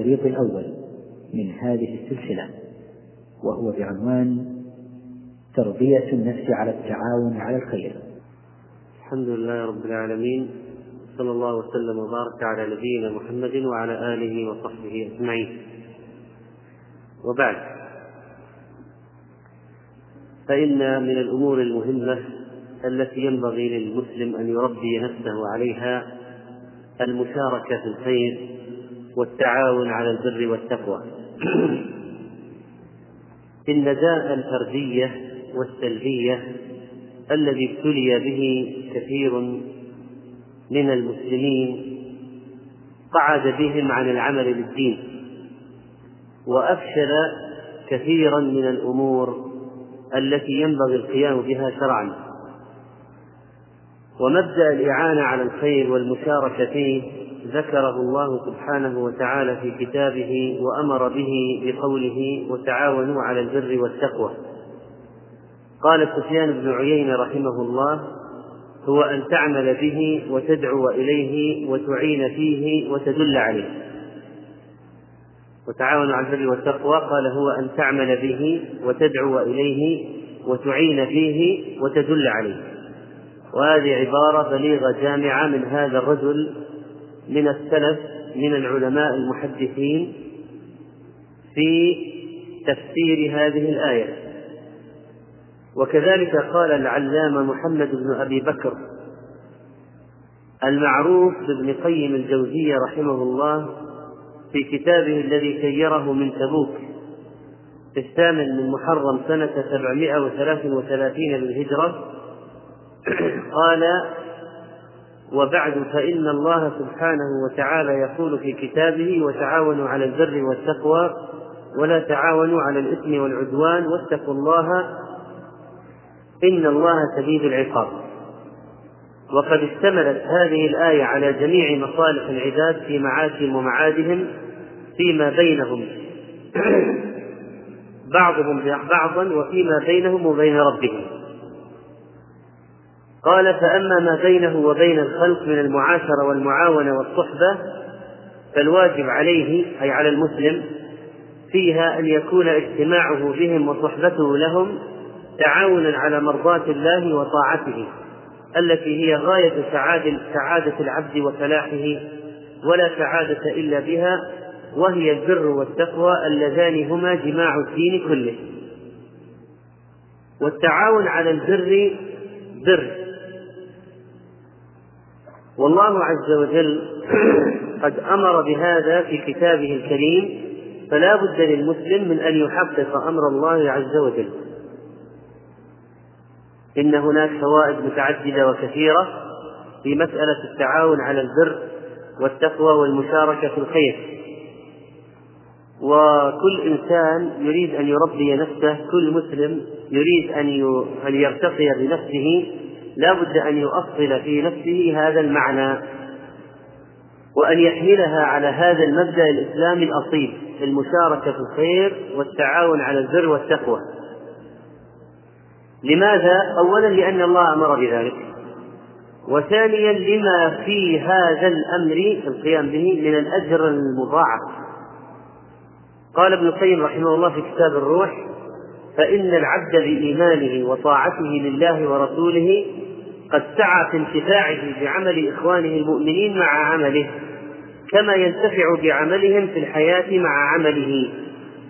الشريط الأول من هذه السلسلة وهو بعنوان تربية النفس على التعاون على الخير. الحمد لله رب العالمين صلى الله وسلم وبارك على نبينا محمد وعلى آله وصحبه أجمعين. وبعد فإن من الأمور المهمة التي ينبغي للمسلم أن يربي نفسه عليها المشاركة في الخير والتعاون على البر والتقوى. النداء الفردية والسلبية الذي ابتلي به كثير من المسلمين قعد بهم عن العمل للدين وأفشل كثيرا من الأمور التي ينبغي القيام بها شرعا. ومبدا الإعانة على الخير والمشاركة فيه ذكره الله سبحانه وتعالى في كتابه وأمر به بقوله وتعاونوا على البر والتقوى. قال سفيان بن عيينة رحمه الله هو أن تعمل به وتدعو إليه وتعين فيه وتدل عليه. وتعاونوا على البر والتقوى قال هو أن تعمل به وتدعو إليه وتعين فيه وتدل عليه. وهذه عبارة بليغة جامعة من هذا الرجل من السلف من العلماء المحدثين في تفسير هذه الآية. وكذلك قال العلامة محمد بن أبي بكر المعروف بابن قيم الجوزية رحمه الله في كتابه الذي سيره من تبوك في الثامن من محرم سنة سبعمائة وثلاث وثلاثين للهجرة. قال وبعد فإن الله سبحانه وتعالى يقول في كتابه وتعاونوا على البر والتقوى ولا تعاونوا على الإثم والعدوان واتقوا الله إن الله شديد العقاب. وقد اشتملت هذه الآية على جميع مصالح العباد في معاشهم ومعادهم فيما بينهم. بعضهم بعضا وفيما بينهم وبين ربهم. قال فأما ما بينه وبين الخلق من المعاشرة والمعاونة والصحبة فالواجب عليه أي على المسلم فيها أن يكون اجتماعه بهم وصحبته لهم تعاونا على مرضاة الله وطاعته التي هي غاية سعادة, سعادة العبد وفلاحه ولا سعادة إلا بها وهي البر والتقوى اللذان هما جماع الدين كله. والتعاون على البر بر. والله عز وجل قد أمر بهذا في كتابه الكريم فلا بد للمسلم من أن يحقق أمر الله عز وجل. إن هناك فوائد متعددة وكثيرة في مسألة التعاون على البر والتقوى والمشاركة في الخير. وكل إنسان يريد أن يربي نفسه كل مسلم يريد أن أن يرتقي بنفسه لا بد أن يؤصل في نفسه هذا المعنى وأن يحملها على هذا المبدأ الإسلامي الأصيل المشاركة في الخير والتعاون على البر والتقوى. لماذا؟ أولا لأن الله أمر بذلك. وثانيا لما في هذا الأمر القيام به من الأجر المضاعف. قال ابن القيم رحمه الله في كتاب الروح فإن العبد بإيمانه وطاعته لله ورسوله قد سعى في انتفاعه بعمل إخوانه المؤمنين مع عمله كما ينتفع بعملهم في الحياة مع عمله.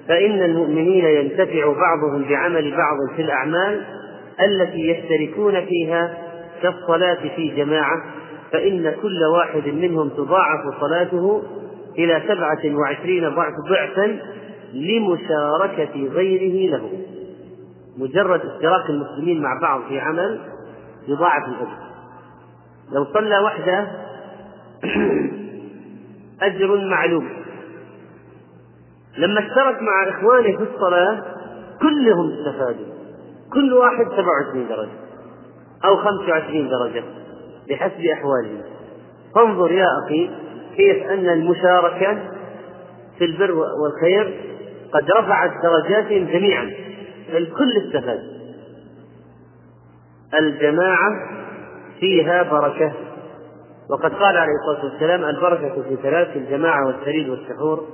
فإن المؤمنين ينتفع بعضهم بعمل بعض في الأعمال التي يشتركون فيها كالصلاة في جماعة فإن كل واحد منهم تضاعف صلاته إلى سبعة وعشرين ضعفا لمشاركة غيره له. مجرد اشتراك المسلمين مع بعض في عمل يضاعف الأجر. لو صلى وحده أجر معلوم. لما اشترك مع إخوانه في الصلاة كلهم استفادوا. كل واحد 27 درجة أو 25 درجة بحسب أحوالهم فانظر يا أخي كيف أن المشاركة في البر والخير قد رفعت درجاتهم جميعا. الكل استفاد. الجماعة فيها بركة. وقد قال عليه الصلاة والسلام البركة في ثلاث الجماعة والسريد والسحور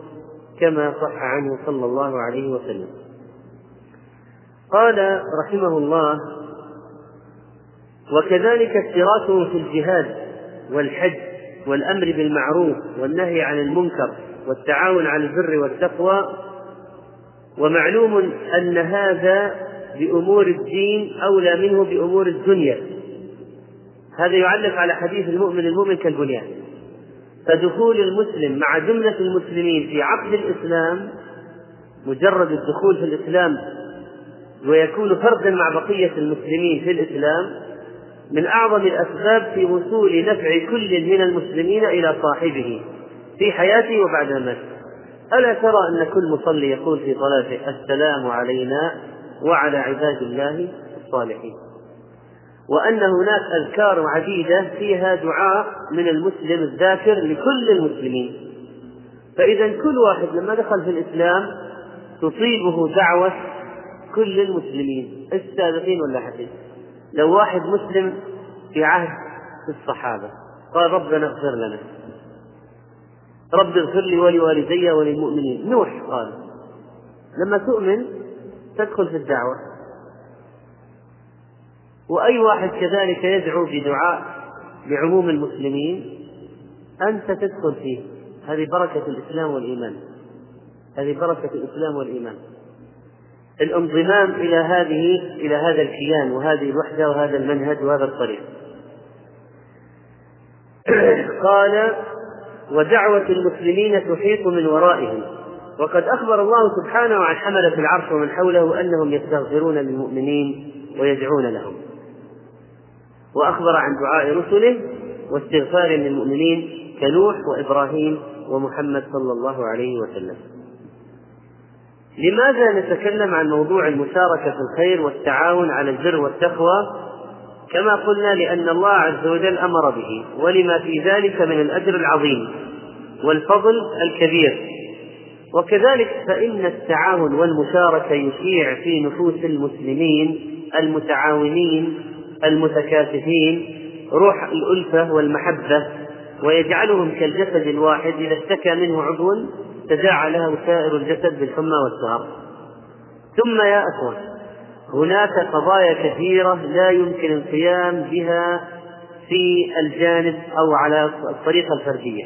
كما صح عنه صلى الله عليه وسلم. قال رحمه الله وكذلك اشتراكه في الجهاد والحج والأمر بالمعروف والنهي عن المنكر والتعاون على البر والتقوى ومعلوم أن هذا بأمور الدين أولى منه بأمور الدنيا. هذا يعلق على حديث المؤمن المؤمن كالبنيان. فدخول المسلم مع جملة المسلمين في عقد الإسلام مجرد الدخول في الإسلام ويكون فردا مع بقية المسلمين في الإسلام من أعظم الأسباب في وصول نفع كل من المسلمين إلى صاحبه في حياته وبعد مماته. ألا ترى أن كل مصلي يقول في صلاته السلام علينا وعلى عباد الله الصالحين. وأن هناك أذكار عديدة فيها دعاء من المسلم الذاكر لكل المسلمين. فإذا كل واحد لما دخل في الإسلام تصيبه دعوة كل المسلمين السابقين واللاحقين. لو واحد مسلم في عهد الصحابة قال ربنا اغفر لنا. رب اغفر لي ولوالدي وللمؤمنين. نوح قال لما تؤمن تدخل في الدعوة. وأي واحد كذلك يدعو بدعاء لعموم المسلمين أنت تدخل فيه. هذه بركة الإسلام والإيمان. هذه بركة الإسلام والإيمان. الانضمام إلى هذه إلى هذا الكيان وهذه الوحدة وهذا المنهج وهذا الطريق. قال ودعوة المسلمين تحيط من ورائهم. وقد أخبر الله سبحانه عن حملة العرش ومن حوله أنهم يستغفرون للمؤمنين ويدعون لهم. وأخبر عن دعاء رسله واستغفار للمؤمنين كنوح وإبراهيم ومحمد صلى الله عليه وسلم. لماذا نتكلم عن موضوع المشاركة في الخير والتعاون على البر والتقوى؟ كما قلنا لأن الله عز وجل أمر به ولما في ذلك من الأجر العظيم والفضل الكبير. وكذلك فإن التعاون والمشاركة يشيع في نفوس المسلمين المتعاونين المتكاتفين روح الألفة والمحبة ويجعلهم كالجسد الواحد إذا اشتكى منه عضو تداعى له سائر الجسد بالحمى والسهر. ثم يا أخوان هناك قضايا كثيرة لا يمكن القيام بها في الجانب أو على الطريقة الفردية.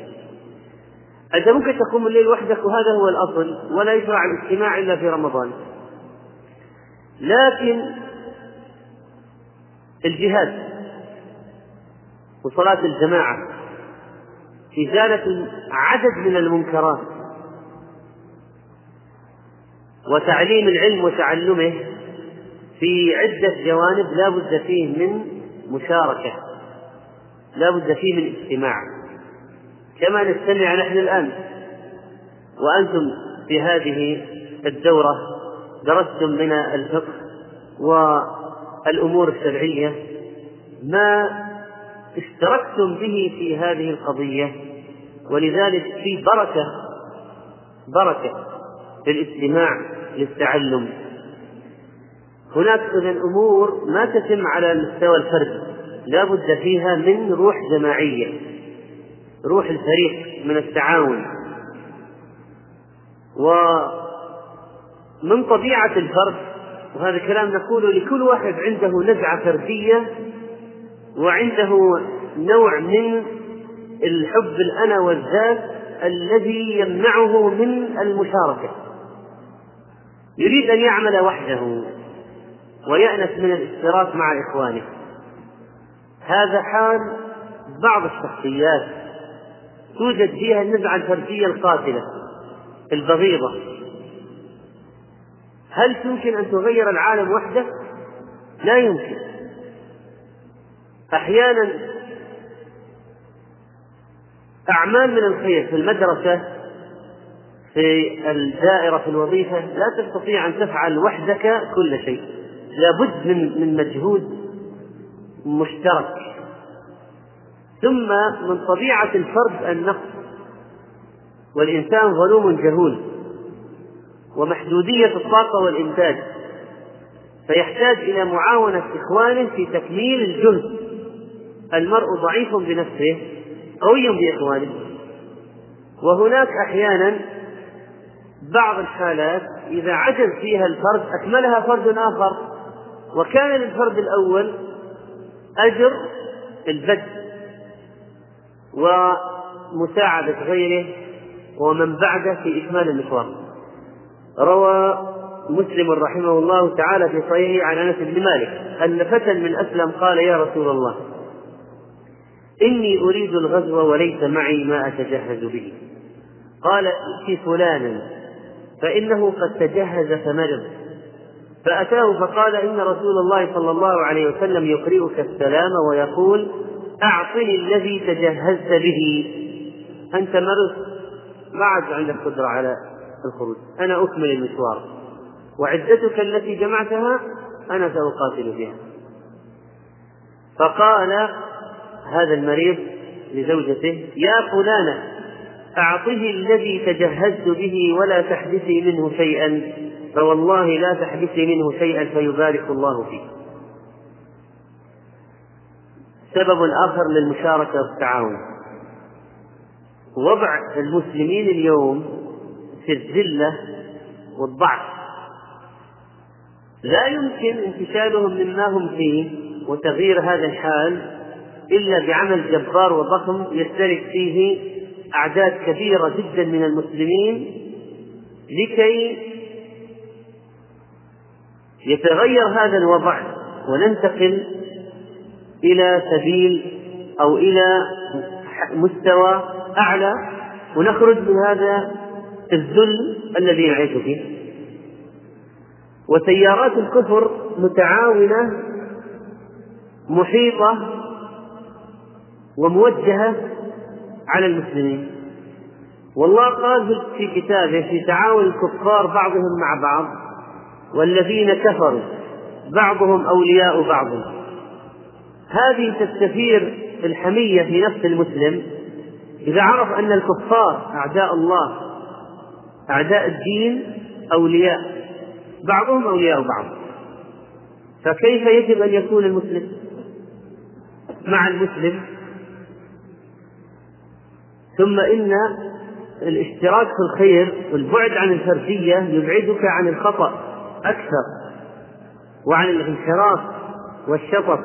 أنت ممكن تقوم الليل وحدك وهذا هو الأصل ولا يشرع الاجتماع إلا في رمضان. لكن الجهاد وصلاة الجماعة إزالة عدد من المنكرات وتعليم العلم وتعلمه في عدة جوانب لا بد فيه من مشاركة لا بد فيه من اجتماع. كما نستمع نحن الآن وأنتم في هذه الدورة درستم من الفقه والأمور الشرعية ما اشتركتم به في هذه القضية ولذلك في بركة بركة في الاستماع للتعلم. هناك إذا أمور ما تتم على مستوى الفرد لا بد فيها من روح جماعية روح الفريق من التعاون. ومن طبيعة الفرد وهذا كلام نقوله لكل واحد عنده نزعة فردية وعنده نوع من الحب الأنا والذات الذي يمنعه من المشاركة. يريد أن يعمل وحده. ويأنس من الاشتراك مع إخوانه. هذا حال بعض الشخصيات توجد فيها النزعة الفردية القاتلة البغيضة. هل يمكن أن تغير العالم وحده؟ لا يمكن. أحيانا أعمال من الخير في المدرسة في الدائرة في الوظيفة لا تستطيع أن تفعل وحدك كل شيء. لابد من من مجهود مشترك. ثم من طبيعة الفرد النقص والإنسان ظلوم جهول ومحدودية الطاقة والإنتاج. فيحتاج إلى معاونة إخوانه في تكميل الجهد. المرء ضعيف بنفسه قوي بإخوانه. وهناك أحيانا بعض الحالات إذا عجز فيها الفرد أكملها فرد آخر. وكان للفرد الأول أجر البدء ومساعدة غيره ومن بعده في إكمال المشوار. روى مسلم رحمه الله تعالى في صحيحه عن أنس بن مالك أن فتى من أسلم قال يا رسول الله إني أريد الغزو وليس معي ما أتجهز به. قال ائت فلانا فإنه قد تجهز فمرض. فأتاه فقال إن رسول الله صلى الله عليه وسلم يقرئك السلام ويقول أعطني الذي تجهزت به. أنت مرض؟ ما عاد عندك قدرة على الخروج. أنا أكمل المشوار. وعدتك التي جمعتها أنا سأقاتل بها. فقال هذا المريض لزوجته يا فلانة أعطه الذي تجهزت به ولا تحدثي منه شيئا. فوالله لا تحدثي منه شيئا فيبارك الله فيه سبب آخر للمشاركة والتعاون وضع المسلمين اليوم في الذلة والضعف. لا يمكن انتشالهم مما هم فيه وتغيير هذا الحال إلا بعمل جبار وضخم يشترك فيه أعداد كبيرة جدا من المسلمين لكي يتغير هذا الوضع وننتقل إلى سبيل أو إلى مستوى أعلى ونخرج من هذا الذل الذي نعيش فيه. وتيارات الكفر متعاونة محيطة وموجهة على المسلمين. والله قال في كتابه في تعاون الكفار بعضهم مع بعض والذين كفروا بعضهم أولياء بعض. هذه تستثير الحمية في نفس المسلم. إذا عرف أن الكفار أعداء الله أعداء الدين أولياء بعضهم أولياء بعض. فكيف يجب أن يكون المسلم مع المسلم؟ ثم إن الاشتراك في الخير والبعد عن الفردية يبعدك عن الخطأ. أكثر وعن الانحراف والشطط.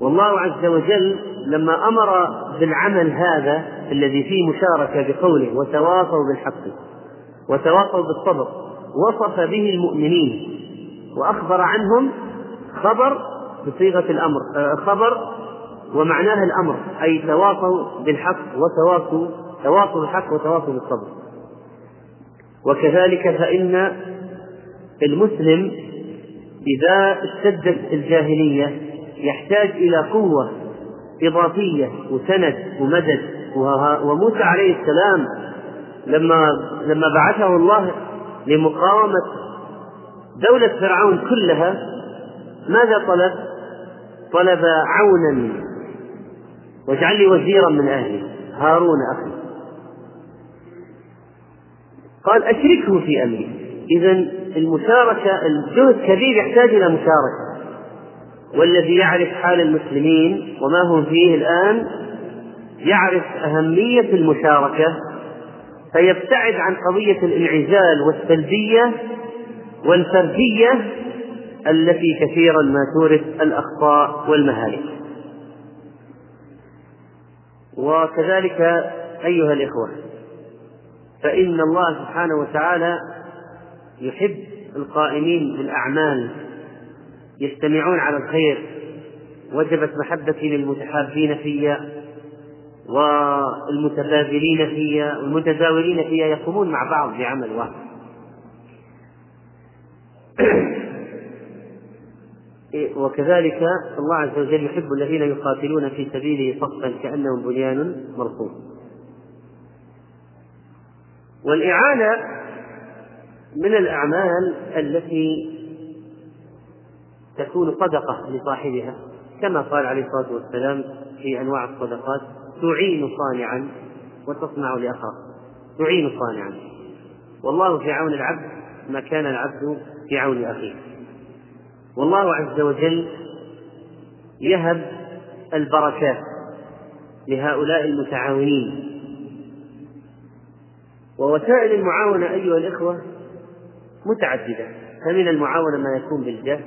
والله عز وجل لما أمر بالعمل هذا الذي فيه مشاركة بقوله وتواصوا بالحق وتواصوا بالصبر وصف به المؤمنين وأخبر عنهم خبر بصيغة الأمر آه، خبر ومعناه الأمر أي تواصوا بالحق وتواصوا تواصوا بالحق وتواصوا بالصبر. وكذلك فإن المسلم إذا اشتدت الجاهلية يحتاج إلى قوة إضافية وسند ومدد وموسى عليه السلام لما لما بعثه الله لمقاومة دولة فرعون كلها ماذا طلب؟ طلب عونا. واجعل لي وزيرا من أهلي هارون أخي. قال أشركه في أمري. إذا المشاركة الجهد كبير يحتاج إلى مشاركة. والذي يعرف حال المسلمين وما هم فيه الآن يعرف أهمية المشاركة فيبتعد عن قضية الانعزال والسلبية والفردية التي كثيرا ما تورث الأخطاء والمهالك. وكذلك أيها الإخوة فإن الله سبحانه وتعالى يحب القائمين بالأعمال يجتمعون على الخير وجبت محبتي للمتحابين فيا والمتبادلين فيا والمتزاورين فيا يقومون مع بعض بعمل واحد. وكذلك الله عز وجل يحب الذين يقاتلون في سبيله صفا كأنهم بنيان مرصوص والإعانة من الأعمال التي تكون صدقة لصاحبها كما قال عليه الصلاة والسلام في أنواع الصدقات تعين صانعا وتصنع لأخاك تعين صانعا. والله في عون العبد ما كان العبد في عون أخيه. والله عز وجل يهب البركات لهؤلاء المتعاونين. ووسائل المعاونة أيها الإخوة متعددة. فمن المعاونة ما يكون بالجهد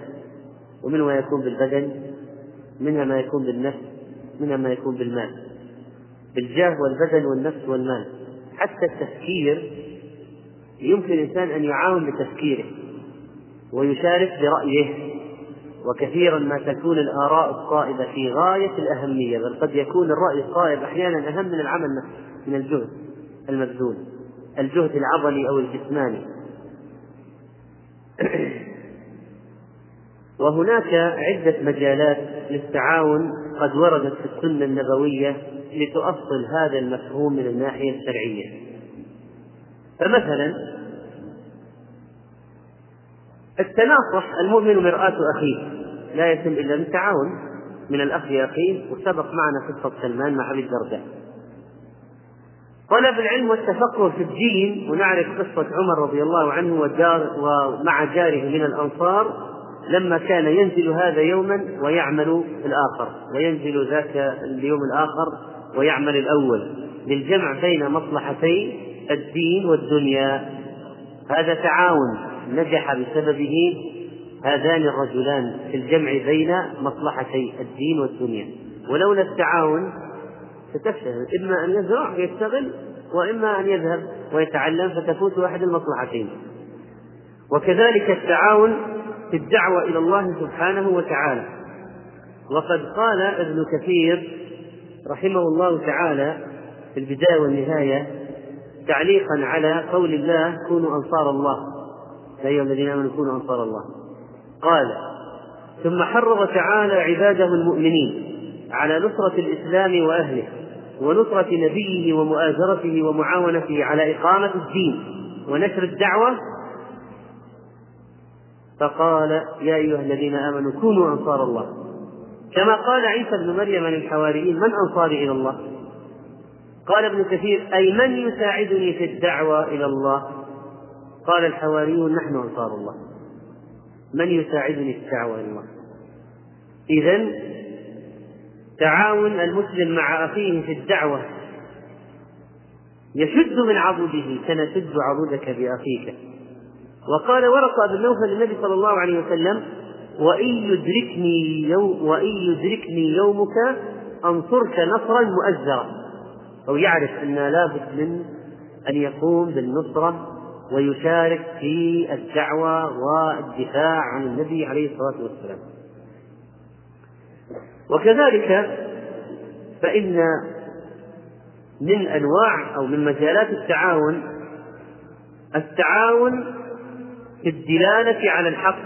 ومنها ما يكون بالبدن منها ما يكون بالنفس منها ما يكون بالمال. بالجاه والبدن والنفس والمال. حتى التفكير يمكن الإنسان أن يعاون بتفكيره ويشارك برأيه. وكثيرا ما تكون الآراء الصائبة في غاية الأهمية بل قد يكون الرأي الصائب أحيانا أهم من العمل من الجهد المبذول الجهد العضلي أو الجسماني. وهناك عدة مجالات للتعاون قد وردت في السنة النبوية لتؤصل هذا المفهوم من الناحية الشرعية. فمثلا التناصح المؤمن مرآة أخيه لا يتم إلا بالتعاون من الأخ لأخيه وسبق معنا قصة سلمان مع أبي الدرداء. طلب العلم والتفقه في الدين ونعرف قصة عمر رضي الله عنه والجار ومع جاره من الأنصار لما كان ينزل هذا يوما ويعمل الآخر وينزل ذاك اليوم الآخر ويعمل الأول للجمع بين مصلحتي الدين والدنيا. هذا تعاون نجح بسببه هذان الرجلان في الجمع بين مصلحتي الدين والدنيا. ولولا التعاون ستفشل إما أن يزرع ويشتغل وإما أن يذهب ويتعلم فتفوت أحد المصلحتين. وكذلك التعاون في الدعوة إلى الله سبحانه وتعالى. وقد قال ابن كثير رحمه الله تعالى في البداية والنهاية تعليقا على قول الله كونوا أنصار الله. يا أيها الذين آمنوا كونوا أنصار الله. قال ثم حرض تعالى عباده المؤمنين على نصرة الإسلام وأهله. ونصرة نبيه ومؤازرته ومعاونته على إقامة الدين ونشر الدعوة. فقال يا أيها الذين آمنوا كونوا أنصار الله. كما قال عيسى بن مريم للحواريين من أنصاري إلى الله؟ قال ابن كثير أي من يساعدني في الدعوة إلى الله؟ قال الحواريون نحن أنصار الله. من يساعدني في الدعوة إلى الله؟ إذا تعاون المسلم مع أخيه في الدعوة. يشد من عضده كنشد عضدك بأخيك. وقال ورقة بن نوفل للنبي صلى الله عليه وسلم وإن يدركني يوم وإن يدركني يومك أنصرك نصرا مؤزرا. أو يعرف أن لابد من أن يقوم بالنصرة ويشارك في الدعوة والدفاع عن النبي عليه الصلاة والسلام. وكذلك فإن من أنواع أو من مجالات التعاون التعاون في الدلالة على الحق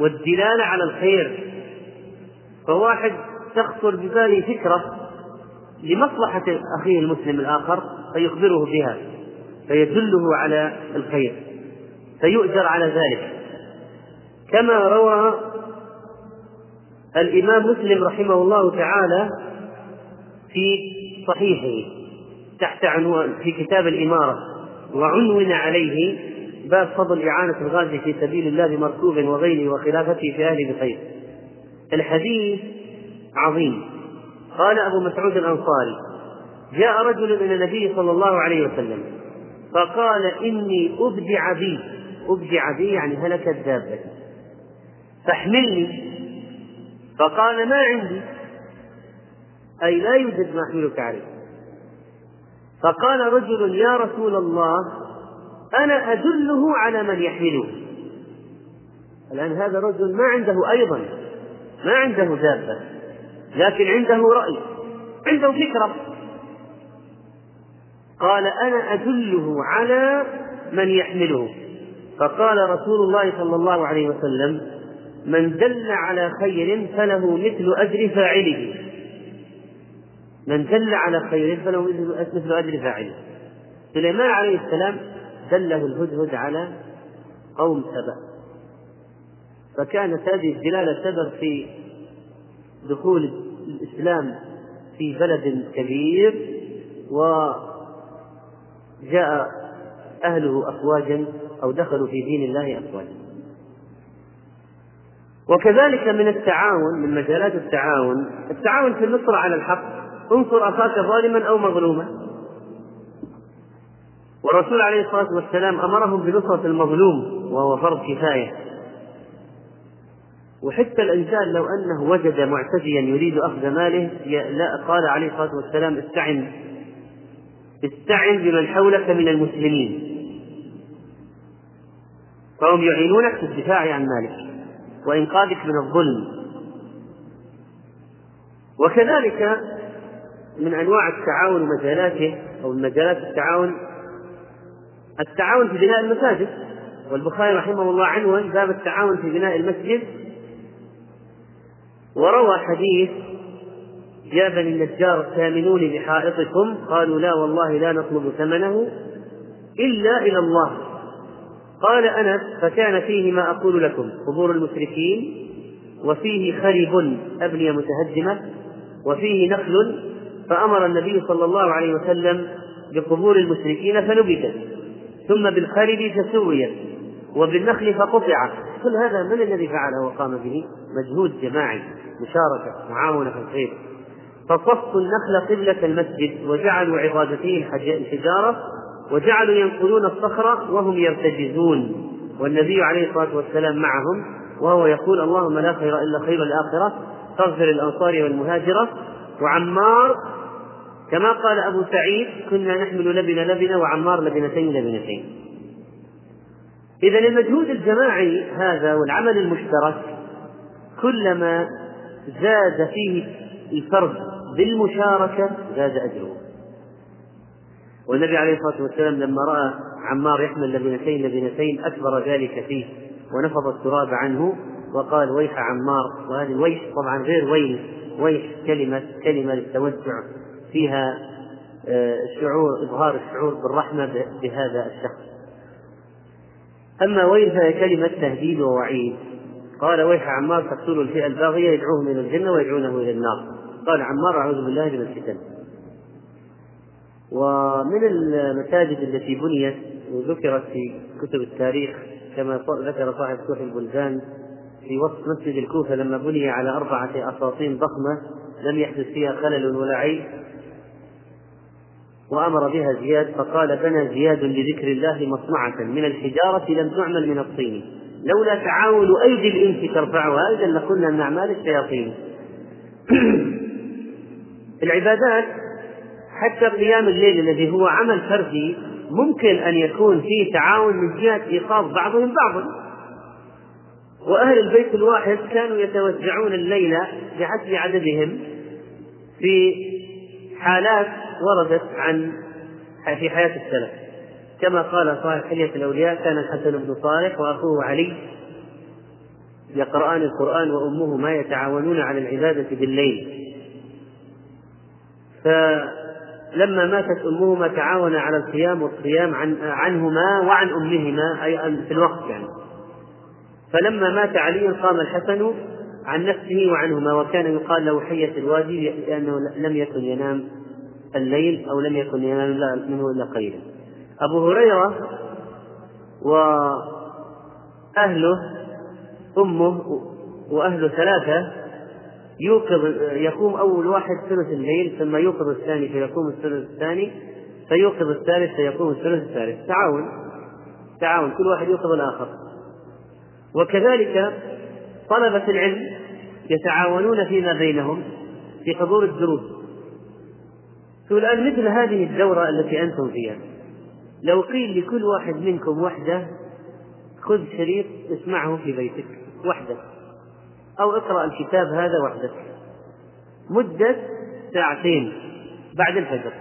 والدلالة على الخير. فواحد تخطر بباله فكرة لمصلحة أخيه المسلم الآخر فيخبره بها فيدله على الخير فيؤجر على ذلك. كما روى الإمام مسلم رحمه الله تعالى في صحيحه تحت عنوان في كتاب الإمارة وعنون عليه باب فضل إعانة الغازي في سبيل الله بمركوب وغيره وخلافته في أهل بخير الحديث عظيم. قال أبو مسعود الأنصاري جاء رجل إلى النبي صلى الله عليه وسلم فقال إني أبدع بي. أبدع بي يعني هلكت دابتي فاحملني. فقال ما عندي. أي لا يوجد ما أحملك عليه. فقال رجل يا رسول الله أنا أدله على من يحمله. الآن هذا الرجل ما عنده أيضا ما عنده دابة لكن عنده رأي عنده فكرة. قال أنا أدله على من يحمله. فقال رسول الله صلى الله عليه وسلم من دل على خير فله مثل أجر فاعله. من دل على خير فله مثل أجر فاعله. سليمان عليه السلام دله الهدهد على قوم سبأ. فكانت هذه الدلالة سبب في دخول الإسلام في بلد كبير وجاء أهله أفواجا أو دخلوا في دين الله أفواجا. وكذلك من التعاون من مجالات التعاون التعاون في النصرة على الحق. انصر أخاك ظالما أو مظلوما. والرسول عليه الصلاة والسلام أمرهم بنصرة المظلوم وهو فرض كفاية. وحتى الإنسان لو أنه وجد معتديا يريد أخذ ماله لا قال عليه الصلاة والسلام استعن. استعن بمن حولك من المسلمين. فهم يعينونك في الدفاع عن مالك. وإنقاذك من الظلم. وكذلك من أنواع التعاون ومجالاته أو مجالات التعاون التعاون في بناء المساجد. والبخاري رحمه الله عنوان باب التعاون في بناء المسجد. وروى حديث يا بني النجار ثامنوني بحائطكم. قالوا لا والله لا نطلب ثمنه إلا إلى الله. قال أنس فكان فيه ما أقول لكم قبور المشركين وفيه خرب أبنية متهدمة وفيه نخل فأمر النبي صلى الله عليه وسلم بقبور المشركين فنبتت ثم بالخرب فسويت وبالنخل فقطعت. كل هذا من الذي فعله وقام به؟ مجهود جماعي مشاركة معاونة في الخير. فصفوا النخل قبلة المسجد وجعلوا عظادتيه الحجارة وجعلوا ينقلون الصخرة وهم يرتجزون. والنبي عليه الصلاة والسلام معهم وهو يقول اللهم لا خير إلا خير الآخرة فاغفر الأنصار والمهاجرة. وعمار كما قال أبو سعيد كنا نحمل لبن لبنة وعمار لبنتين لبنتين. إذا المجهود الجماعي هذا والعمل المشترك كلما زاد فيه الفرد بالمشاركة زاد أجره. والنبي عليه الصلاة والسلام لما رأى عمار يحمل لبنتين لبنتين أكبر ذلك فيه ونفض التراب عنه وقال ويح عمار. وهذه ويح طبعا غير ويل. ويح كلمة كلمة للتوسع فيها آه، شعور إظهار الشعور بالرحمة بهذا الشخص. أما ويل فهي كلمة تهديد ووعيد. قال ويح عمار تقتل الفئة الباغية يدعوهم إلى الجنة ويدعونه إلى النار. قال عمار أعوذ بالله من الفتن. ومن المساجد التي بنيت وذكرت في كتب التاريخ كما ذكر صاحب سوح البلدان في وسط مسجد الكوفة لما بني على أربعة أساطين ضخمة لم يحدث فيها خلل ولا عيب وأمر بها زياد فقال بنى زياد لذكر الله مصنعة من الحجارة لم تعمل من الطين. لولا تعاون أيدي الإنس ترفعها إذا لكنا من أعمال الشياطين. العبادات حتى قيام الليل الذي هو عمل فردي ممكن أن يكون فيه تعاون من جهة إيقاظ بعضهم بعضا. وأهل البيت الواحد كانوا يتوزعون الليل بحسب عددهم في حالات وردت عن في حياة السلف. كما قال صاحب حلية الأولياء كان الحسن بن صالح وأخوه علي يقرآن القرآن وأمهما يتعاونون على العبادة بالليل. فلما ماتت أمهما تعاون على القيام والصيام عن عنهما وعن أمهما أي في الوقت يعني. فلما مات علي قام الحسن عن نفسه وعنهما وكان يقال له حية الوادي لأنه لم يكن ينام الليل أو لم يكن ينام منه إلا قليلا. أبو هريرة وأهله أمه وأهله ثلاثة يوقظ يقوم أول واحد ثلث الليل ثم يوقظ الثاني فيقوم الثلث الثاني فيوقظ الثالث فيقوم الثلث الثالث. تعاون تعاون كل واحد يوقظ الآخر. وكذلك طلبة العلم يتعاونون فيما بينهم في حضور الدروس. الآن مثل هذه الدورة التي أنتم فيها. لو قيل لكل واحد منكم وحدة خذ شريط اسمعه في بيتك وحدك أو اقرأ الكتاب هذا وحدك مدة ساعتين بعد الفجر.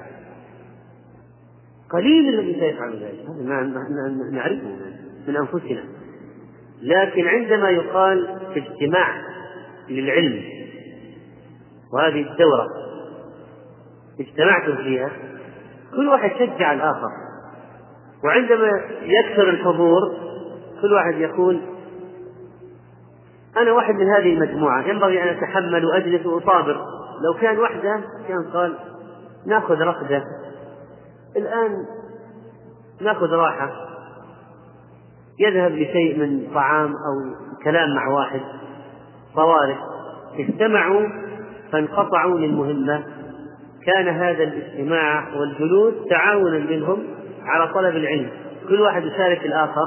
قليل الذي سيفعل ذلك. هذا نعرفه من أنفسنا. لكن عندما يقال في اجتماع للعلم وهذه الدورة اجتمعتم فيها كل واحد شجع الآخر. وعندما يكثر الحضور كل واحد يقول أنا واحد من هذه المجموعة ينبغي أن أتحمل وأجلس وأصابر. لو كان وحدة كان قال نأخذ رقدة. الآن نأخذ راحة. يذهب لشيء من طعام أو كلام مع واحد. طوارئ. اجتمعوا فانقطعوا للمهمة. كان هذا الاجتماع والجلوس تعاونا منهم على طلب العلم. كل واحد يشارك الآخر.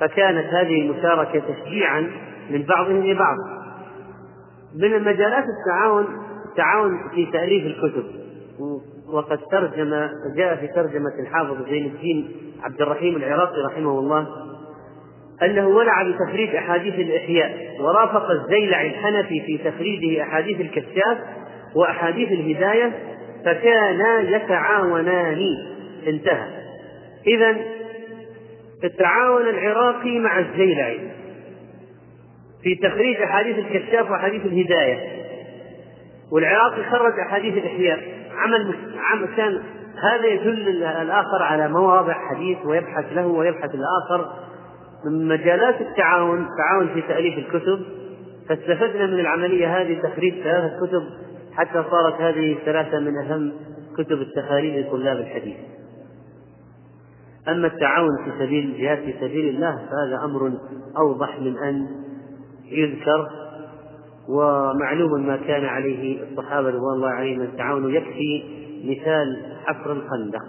فكانت هذه المشاركة تشجيعا من بعضهم لبعض من مجالات التعاون التعاون في تأليف الكتب. وقد ترجم جاء في ترجمة الحافظ زين الدين عبد الرحيم العراقي رحمه الله أنه ولع بتخريج أحاديث الإحياء ورافق الزيلع الحنفي في تخريجه أحاديث الكشاف وأحاديث الهداية فكانا يتعاونان. انتهى. إذا التعاون العراقي مع الزيلعي في تخريج أحاديث الكشاف وأحاديث الهداية. والعراقي خرج أحاديث الإحياء. عمل عمل كان هذا يدل الآخر على مواضع حديث ويبحث له ويبحث الآخر. من مجالات التعاون التعاون في تأليف الكتب. فاستفدنا من العملية هذه تخريج ثلاثة كتب. حتى صارت هذه الثلاثة من أهم كتب التخاريج لطلاب الحديث. أما التعاون في سبيل الجهاد في سبيل الله فهذا أمر أوضح من أن يذكر ومعلوم ما كان عليه الصحابة رضوان الله عليهم التعاون يكفي مثال حفر الخندق.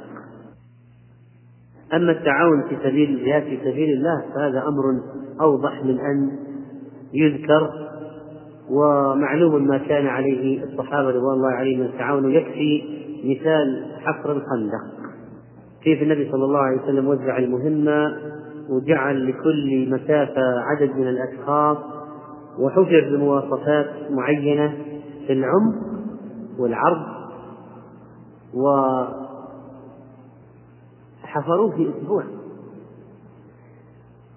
أما التعاون في سبيل الجهاد في سبيل الله فهذا أمر أوضح من أن يذكر ومعلوم ما كان عليه الصحابة رضوان الله عليهم التعاون يكفي مثال حفر الخندق. كيف النبي صلى الله عليه وسلم وزع المهمة وجعل لكل مسافة عدد من الأشخاص وحفر بمواصفات معينة في العمق والعرض وحفروه في أسبوع.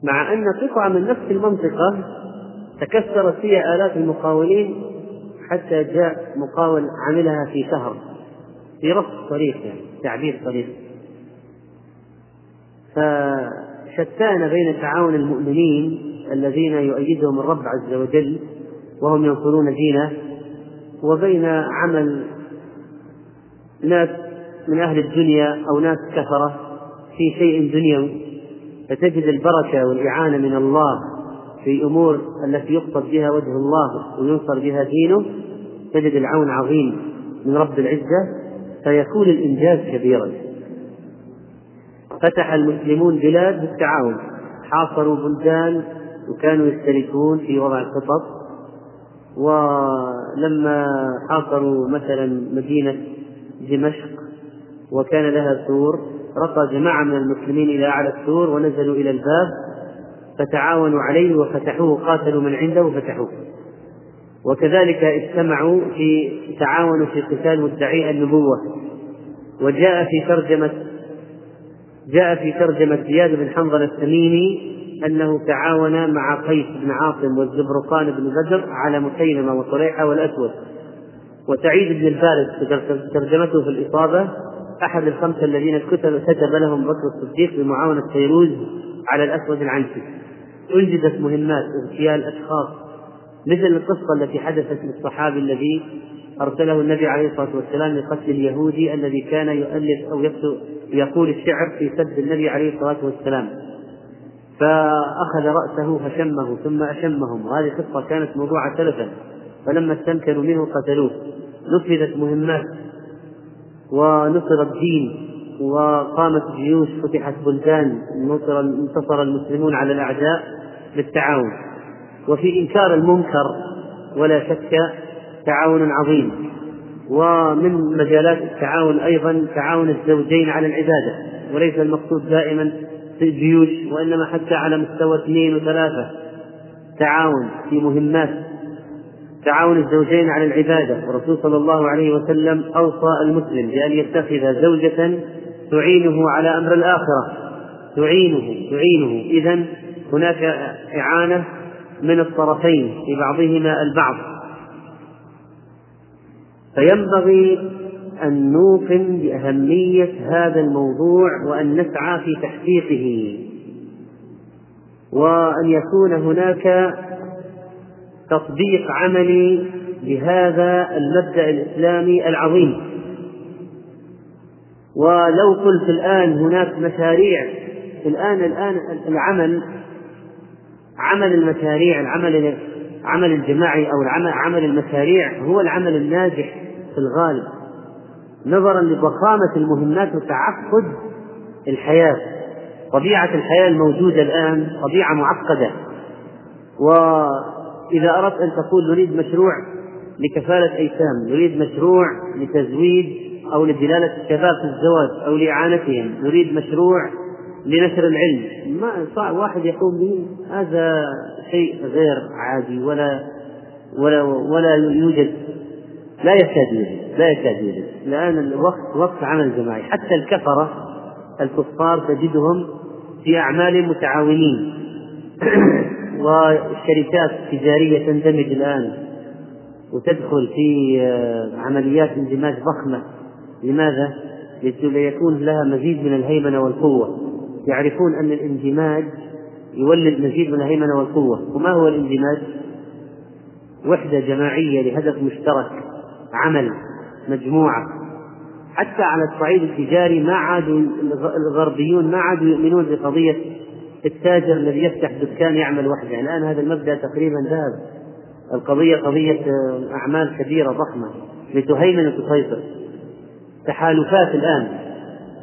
مع أن قطعة من نفس المنطقة تكسرت فيها آلاف المقاولين حتى جاء مقاول عملها في شهر في رص صريح يعني تعبير صريح فشتان بين تعاون المؤمنين الذين يؤيدهم الرب عز وجل وهم ينصرون دينه وبين عمل ناس من أهل الدنيا أو ناس كفرة في شيء دنيوي فتجد البركة والإعانة من الله في أمور التي يقصد بها وجه الله وينصر بها دينه تجد العون عظيم من رب العزة فيكون الإنجاز كبيرا. فتح المسلمون بلاد بالتعاون حاصروا بلدان وكانوا يشتركون في وضع الخطط. ولما حاصروا مثلا مدينة دمشق وكان لها سور رقى جماعة من المسلمين إلى أعلى السور ونزلوا إلى الباب فتعاونوا عليه وفتحوه قاتلوا من عنده وفتحوه. وكذلك اجتمعوا في تعاونوا في قتال مدعي النبوة. وجاء في ترجمة جاء في ترجمة زياد بن حنظلة التميمي أنه تعاون مع قيس بن عاصم والزبرقان بن بدر على مسيلمة وطليحة والأسود. وسعيد بن الفارس ترجمته في الإصابة أحد الخمسة الذين كتب كتب لهم بكر الصديق بمعاونة فيروز على الأسود العنسي أنجزت مهمات اغتيال أشخاص مثل القصة التي حدثت للصحابي الذي أرسله النبي عليه الصلاة والسلام لقتل اليهودي الذي كان يؤلف أو يقول الشعر في سب النبي عليه الصلاة والسلام. فأخذ رأسه فشمه ثم أشمهم. وهذه قصة كانت موضوعة سلفا فلما استمكنوا منه قتلوه. نفذت مهمات ونصر الدين وقامت جيوش فتحت بلدان نصر انتصر المسلمون على الأعداء بالتعاون. وفي إنكار المنكر ولا شك تعاون عظيم. ومن مجالات التعاون أيضا تعاون الزوجين على العبادة وليس المقصود دائما في الجيوش وإنما حتى على مستوى اثنين وثلاثة. تعاون في مهمات. تعاون الزوجين على العبادة. والرسول صلى الله عليه وسلم أوصى المسلم بأن يتخذ زوجة تعينه على أمر الآخرة. تعينه تعينه. إذا هناك إعانة من الطرفين في بعضهما البعض. فينبغي أن نوقن بأهمية هذا الموضوع وأن نسعى في تحقيقه. وأن يكون هناك تطبيق عملي لهذا المبدأ الإسلامي العظيم. ولو قلت الآن هناك مشاريع الآن الآن العمل عمل المشاريع العمل عمل الجماعي أو العمل عمل المشاريع هو العمل الناجح في الغالب. نظرا لضخامة المهمات وتعقد الحياة طبيعة الحياة الموجودة الآن طبيعة معقدة. وإذا أردت أن تقول نريد مشروع لكفالة أيتام نريد مشروع لتزويد أو لدلالة الشباب في الزواج أو لإعانتهم نريد مشروع لنشر العلم. ما صعب واحد يقوم به هذا شيء غير عادي ولا ولا ولا يوجد لا يكاد يوجد لا يكاد يوجد الآن الوقت وقت عمل جماعي. حتى الكفرة الكفار تجدهم في أعمال متعاونين. وشركات تجارية تندمج الآن وتدخل في آه، عمليات اندماج ضخمة. لماذا؟ ليكون لها مزيد من الهيمنة والقوة. يعرفون أن الاندماج يولد مزيد من الهيمنة والقوة. وما هو الاندماج؟ وحدة جماعية لهدف مشترك. عمل مجموعة. حتى على الصعيد التجاري ما عادوا الغربيون ما عادوا يؤمنون بقضية التاجر الذي يفتح دكان يعمل وحده. الآن هذا المبدأ تقريبا ذهب القضية قضية أعمال كبيرة ضخمة لتهيمن وتسيطر. تحالفات الآن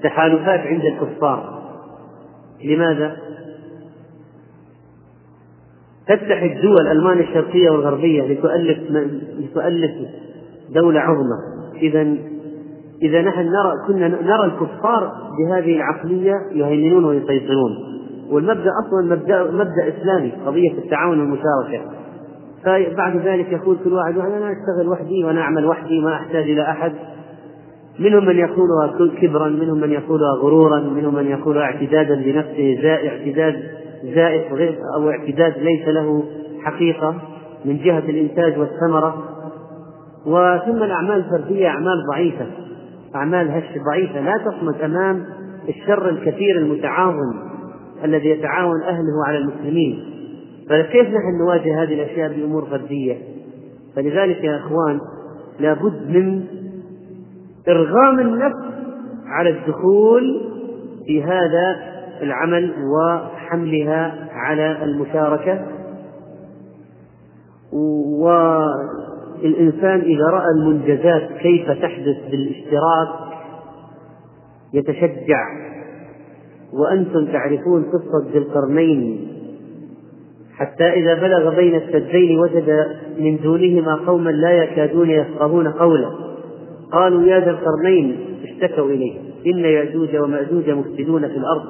تحالفات عند الكفار. لماذا؟ تفتح الدول ألمانيا الشرقية والغربية لتؤلف لتؤلف دولة عظمى. إذا إذا نحن نرى كنا نرى الكفار بهذه العقلية يهيمنون ويسيطرون. والمبدأ أصلا مبدأ مبدأ إسلامي قضية التعاون والمشاركة فبعد ذلك يقول كل واحد أنا أشتغل وحدي وأنا أعمل وحدي ما أحتاج إلى أحد. منهم من يقولها كبرا منهم من يقولها غرورا منهم من يقولها اعتدادا بنفسه اعتداد زائف أو اعتداد ليس له حقيقة. من جهة الإنتاج والثمرة وثم الأعمال الفردية أعمال ضعيفة. أعمال هش ضعيفة. لا تصمد أمام الشر الكثير المتعاظم الذي يتعاون أهله على المسلمين. فكيف نحن نواجه هذه الأشياء بأمور فردية؟ فلذلك يا إخوان لابد من إرغام النفس على الدخول في هذا العمل وحملها على المشاركة. والإنسان إذا رأى المنجزات كيف تحدث بالاشتراك يتشجع. وأنتم تعرفون قصة ذي القرنين. حتى إذا بلغ بين السدين وجد من دونهما قوما لا يكادون يفقهون قولا قالوا يا ذا القرنين اشتكوا إليه. إن يأجوج ومأجوج مفسدون في الأرض.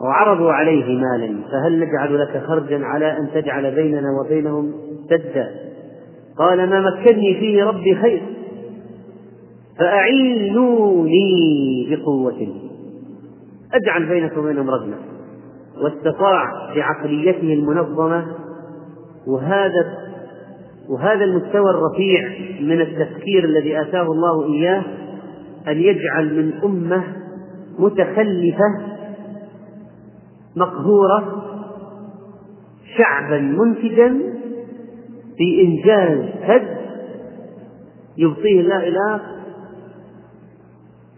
وعرضوا عليه مالا. فهل نجعل لك خرجا على أن تجعل بيننا وبينهم سدا؟ قال ما مكني فيه ربي خير فأعينوني بقوة. أجعل بينك وبينهم رجلا واستطاع بعقليته المنظمة وهذا وهذا المستوى الرفيع من التفكير الذي آتاه الله إياه أن يجعل من أمة متخلفة مقهورة شعبا منتجا في إنجاز هد يبقيه الله إلى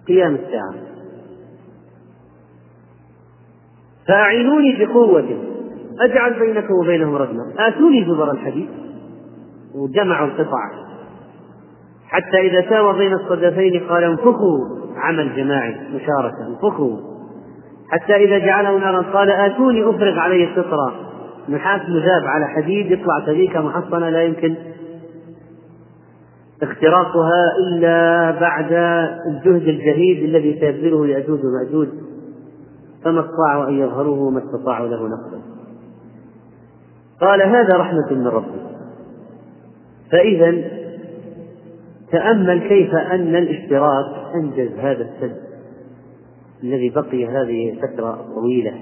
قيام الساعة. فأعينوني بقوة. أجعل بينكم وبينهم رجلا آتوني زبر الحديد وجمعوا القطع. حتى إذا ساوى بين الصدفين قال انفخوا عمل جماعي مشاركة. انفخوا. حتى إذا جعله نارا قال آتوني أفرغ عليه قطرة نحاس مذاب على حديد يطلع سبيكة محصنة لا يمكن اختراقها إلا بعد الجهد الجهيد الذي سيبذله يأجوج ومأجوج فما استطاعوا أن يظهروه وما استطاعوا له نقبا. قال هذا رحمة من ربي. فإذا تأمل كيف أن الاشتراك أنجز هذا السد الذي بقي هذه الفترة طويلة.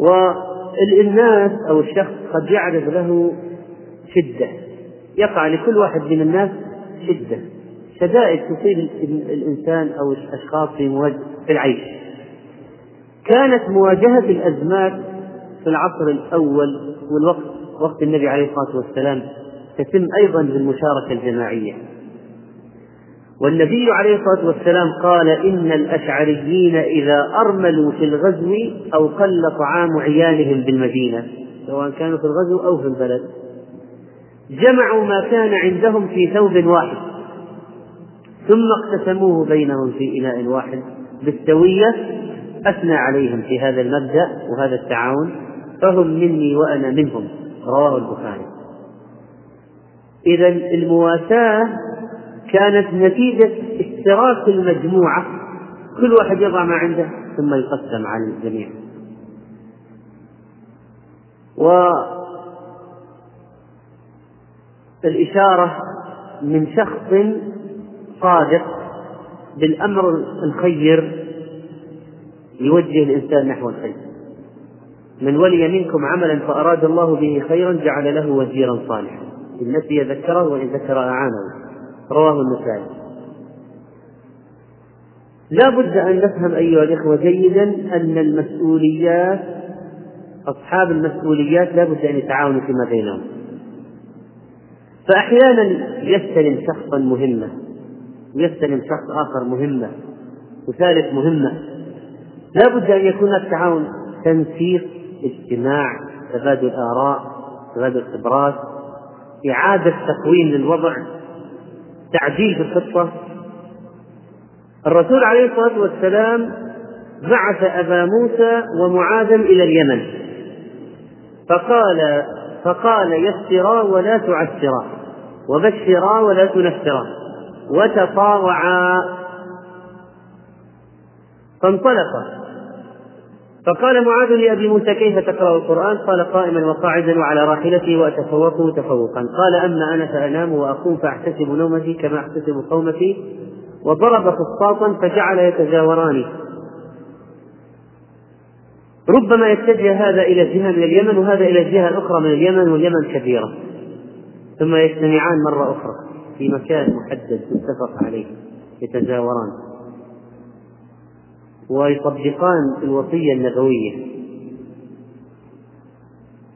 والناس أو الشخص قد يعرض له شدة. يقع لكل واحد من الناس شدة. شدائد تصيب الإنسان أو الأشخاص في في العيش. كانت مواجهة الأزمات في العصر الأول والوقت وقت النبي عليه الصلاة والسلام تتم أيضا بالمشاركة الجماعية. والنبي عليه الصلاة والسلام قال إن الأشعريين إذا أرملوا في الغزو أو قل طعام عيالهم بالمدينة سواء كانوا في الغزو أو في البلد جمعوا ما كان عندهم في ثوب واحد ثم اقتسموه بينهم في إناء واحد بالسوية أثنى عليهم في هذا المبدأ وهذا التعاون فهم مني وأنا منهم رواه البخاري. إذا المواساة كانت نتيجة اشتراك المجموعة. كل واحد يضع ما عنده ثم يقسم على الجميع. والإشارة من شخص صادق بالأمر الخير يوجه الإنسان نحو الخير. من ولي منكم عملا فأراد الله به خيرا جعل له وزيرا صالحا. إن نسي ذكره وإن ذكر أعانه. رواه النسائي. لا بد أن نفهم أيها الإخوة جيدا أن المسؤوليات أصحاب المسؤوليات لا بد أن يتعاونوا فيما بينهم. فأحيانا يستلم شخصا مهمة ويستلم شخص آخر مهمة وثالث مهمة. لا بد أن يكون التعاون تنسيق اجتماع تبادل آراء تبادل خبرات إعادة تقويم للوضع تعديل في الخطة. الرسول عليه الصلاة والسلام بعث أبا موسى ومعاذا إلى اليمن. فقال فقال يسرا ولا تعسرا وبشرا ولا تنفرا وتطاوعا. فانطلقا فقال معاذ لأبي موسى كيف تقرأ القرآن؟ قال قائما وقاعدا وعلى راحلتي وأتفوقه تفوقا قال أما أنا فأنام وأقوم فأحتسب نومتي كما أحتسب قومتي وضرب فسطاطا فجعل يتجاوران. ربما يتجه هذا إلى جهة من اليمن وهذا إلى الجهة الأخرى من اليمن واليمن كبيرة. ثم يجتمعان مرة أخرى في مكان محدد متفق عليه يتجاوران. ويطبقان الوصية النبوية.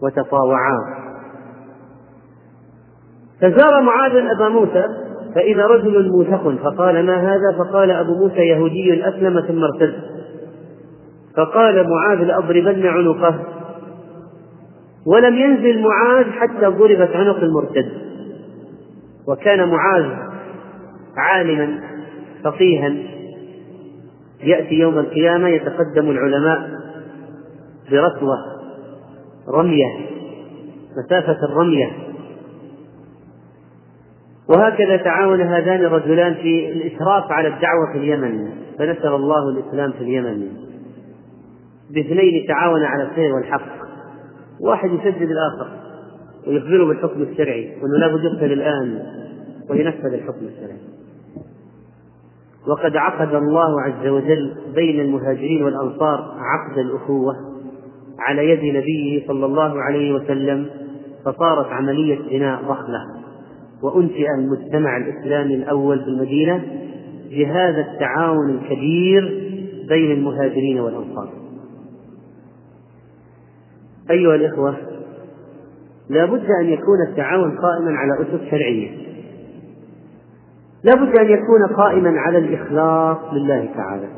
وتطاوعان. فزار معاذ أبا موسى فإذا رجل موثق فقال ما هذا؟ فقال أبو موسى يهودي أسلم ثم ارتد. فقال معاذ لأضربن عنقه. ولم ينزل معاذ حتى ضربت عنق المرتد. وكان معاذ عالما فقيها. يأتي يوم القيامة يتقدم العلماء برسوة رمية مسافة الرمية وهكذا تعاون هذان الرجلان في الإشراف على الدعوة في اليمن فنشر الله الإسلام في اليمن. باثنين تعاون على الخير والحق. واحد يسدد الآخر ويخبره بالحكم الشرعي وأنه لابد يقتل الآن وينفذ الحكم الشرعي. وقد عقد الله عز وجل بين المهاجرين والأنصار عقد الأخوة على يد نبيه صلى الله عليه وسلم فصارت عملية بناء ضخمة وأنشئ المجتمع الإسلامي الأول في المدينة بهذا التعاون الكبير بين المهاجرين والأنصار. أيها الإخوة، لا بد أن يكون التعاون قائما على أسس شرعية. لا بد أن يكون قائما على الإخلاص لله تعالى.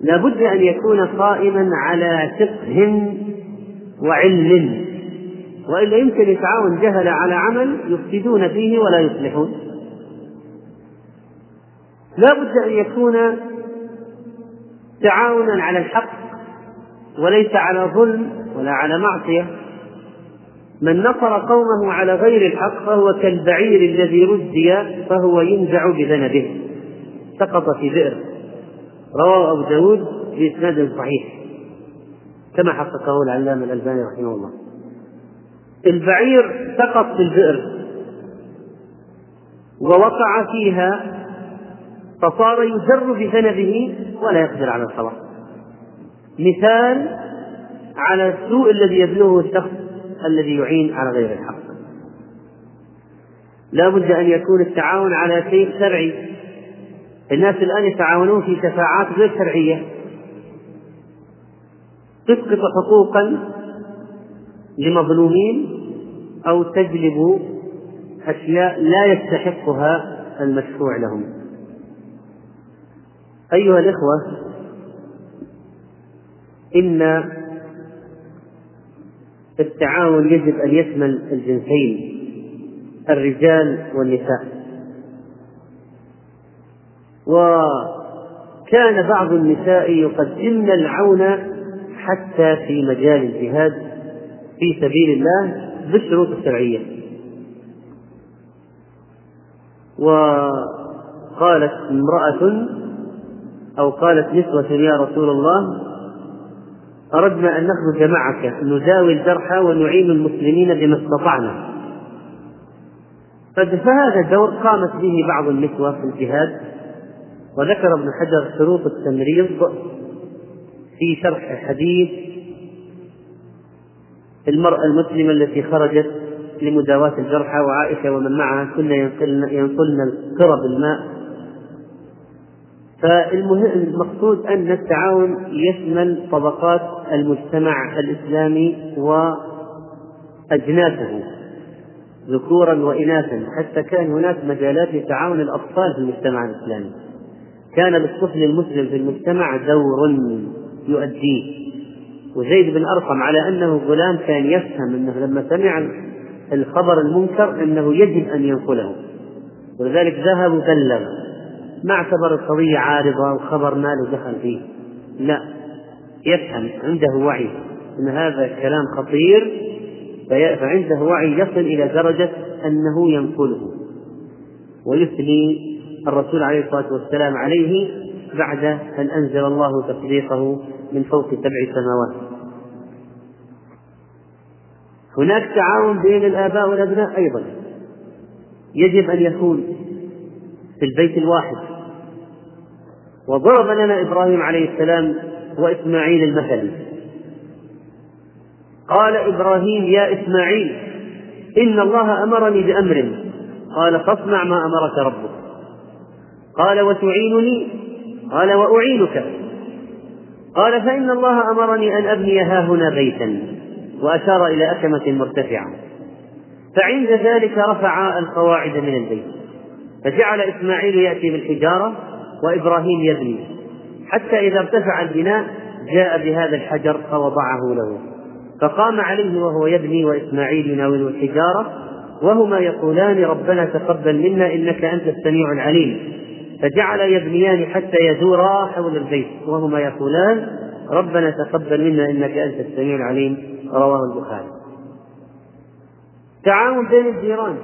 لا بد أن يكون قائما على فقه وعلم. وإلا يمكن يتعاون جهل على عمل يفسدون فيه ولا يصلحون. لا بد أن يكون تعاونا على الحق وليس على ظلم ولا على معصية. من نصر قومه على غير الحق فهو كالبعير الذي ردي فهو ينزع بذنبه. سقط في بئر رواه أبو داود بإسناد صحيح. كما حققه العلامة الألباني رحمه الله. البعير سقط في البئر ووقع فيها فصار يجر بذنبه ولا يقدر على الخلاص. مثال على السوء الذي يبلغه الشخص. الذي يعين على غير الحق. لا بد أن يكون التعاون على شيء شرعي. الناس الآن يتعاونون في شفاعات غير شرعية. تسقط حقوقا لمظلومين أو تجلب أشياء لا يستحقها المشفوع لهم. أيها الإخوة إن التعاون يجب أن يشمل الجنسين الرجال والنساء. وكان بعض النساء يقدمن العون حتى في مجال الجهاد في سبيل الله بالشروط الشرعية. وقالت امرأة أو قالت نسوة يا رسول الله أردنا أن نخرج معك نداوي الجرحى ونعين المسلمين بما استطعنا. فهذا الدور قامت به بعض النسوة في الجهاد وذكر ابن حجر شروط التمريض في شرح حديث المرأة المسلمة التي خرجت لمداواة الجرحى وعائشة ومن معها كن ينقلن, ينقلن القرب الماء. فالمقصود أن التعاون يشمل طبقات المجتمع الإسلامي وأجناسه ذكورا وإناثا. حتى كان هناك مجالات لتعاون الأطفال في المجتمع الإسلامي. كان للطفل المسلم في المجتمع دور يؤديه. وزيد بن أرقم على أنه غلام كان يفهم أنه لما سمع الخبر المنكر أنه يجب أن ينقله. ولذلك ذهب وبلغ. ما اعتبر القضية عارضة وخبر ما له دخل فيه. لا. يفهم. عنده وعي. أن هذا كلام خطير. فعنده وعي يصل إلى درجة أنه ينقله. ويثني الرسول عليه الصلاة والسلام عليه بعد أن أنزل الله تصديقه من فوق سبع سماوات. هناك تعاون بين الآباء والأبناء أيضا. يجب أن يكون في البيت الواحد. وضرب لنا إبراهيم عليه السلام وإسماعيل المثل قال إبراهيم يا إسماعيل إن الله أمرني بأمر. قال فاصنع ما أمرك ربك. قال وتعينني؟ قال وأعينك. قال فإن الله أمرني أن أبني ها هنا بيتا وأشار إلى أكمة مرتفعة. فعند ذلك رفع القواعد من البيت فجعل إسماعيل يأتي بالحجارة وإبراهيم يبني. حتى إذا ارتفع البناء جاء بهذا الحجر فوضعه له. فقام عليه وهو يبني وإسماعيل يناوله الحجارة وهما يقولان ربنا تقبل منا إنك أنت السميع العليم. فجعل يبنيان حتى يدورا حول البيت وهما يقولان ربنا تقبل منا إنك أنت السميع العليم. رواه البخاري. تعاون بين الجيران.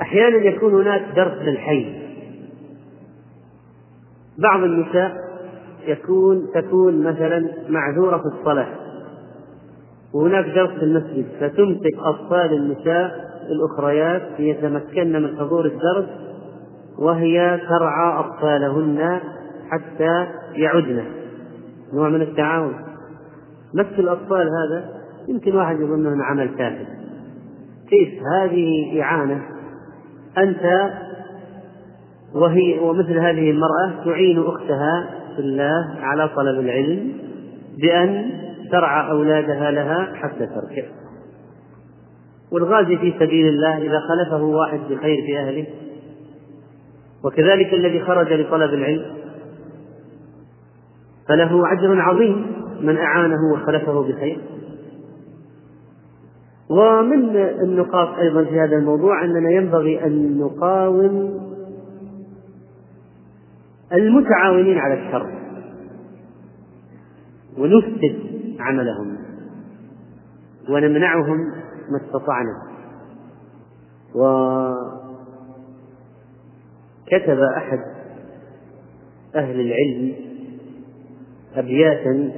أحيانا يكون هناك درس للحي. بعض النساء يكون تكون مثلا معذورة في الصلاة. وهناك درس في المسجد فتمسك أطفال النساء الأخريات ليتمكن من حضور الدرس وهي ترعى أطفالهن حتى يعدن. نوع من التعاون. نفس الأطفال هذا يمكن واحد يظن أنه عمل تافه كيف؟ هذه إعانة. أنت وهي ومثل هذه المرأة تعين أختها في الله على طلب العلم بأن ترعى أولادها لها حتى تركع. والغازي في سبيل الله إذا خلفه واحد بخير في أهله وكذلك الذي خرج لطلب العلم فله أجر عظيم من أعانه وخلفه بخير. ومن النقاط أيضا في هذا الموضوع أننا ينبغي أن نقاوم المتعاونين على الشر. ونفسد عملهم. ونمنعهم ما استطعنا. وكتب أحد أهل العلم أبياتا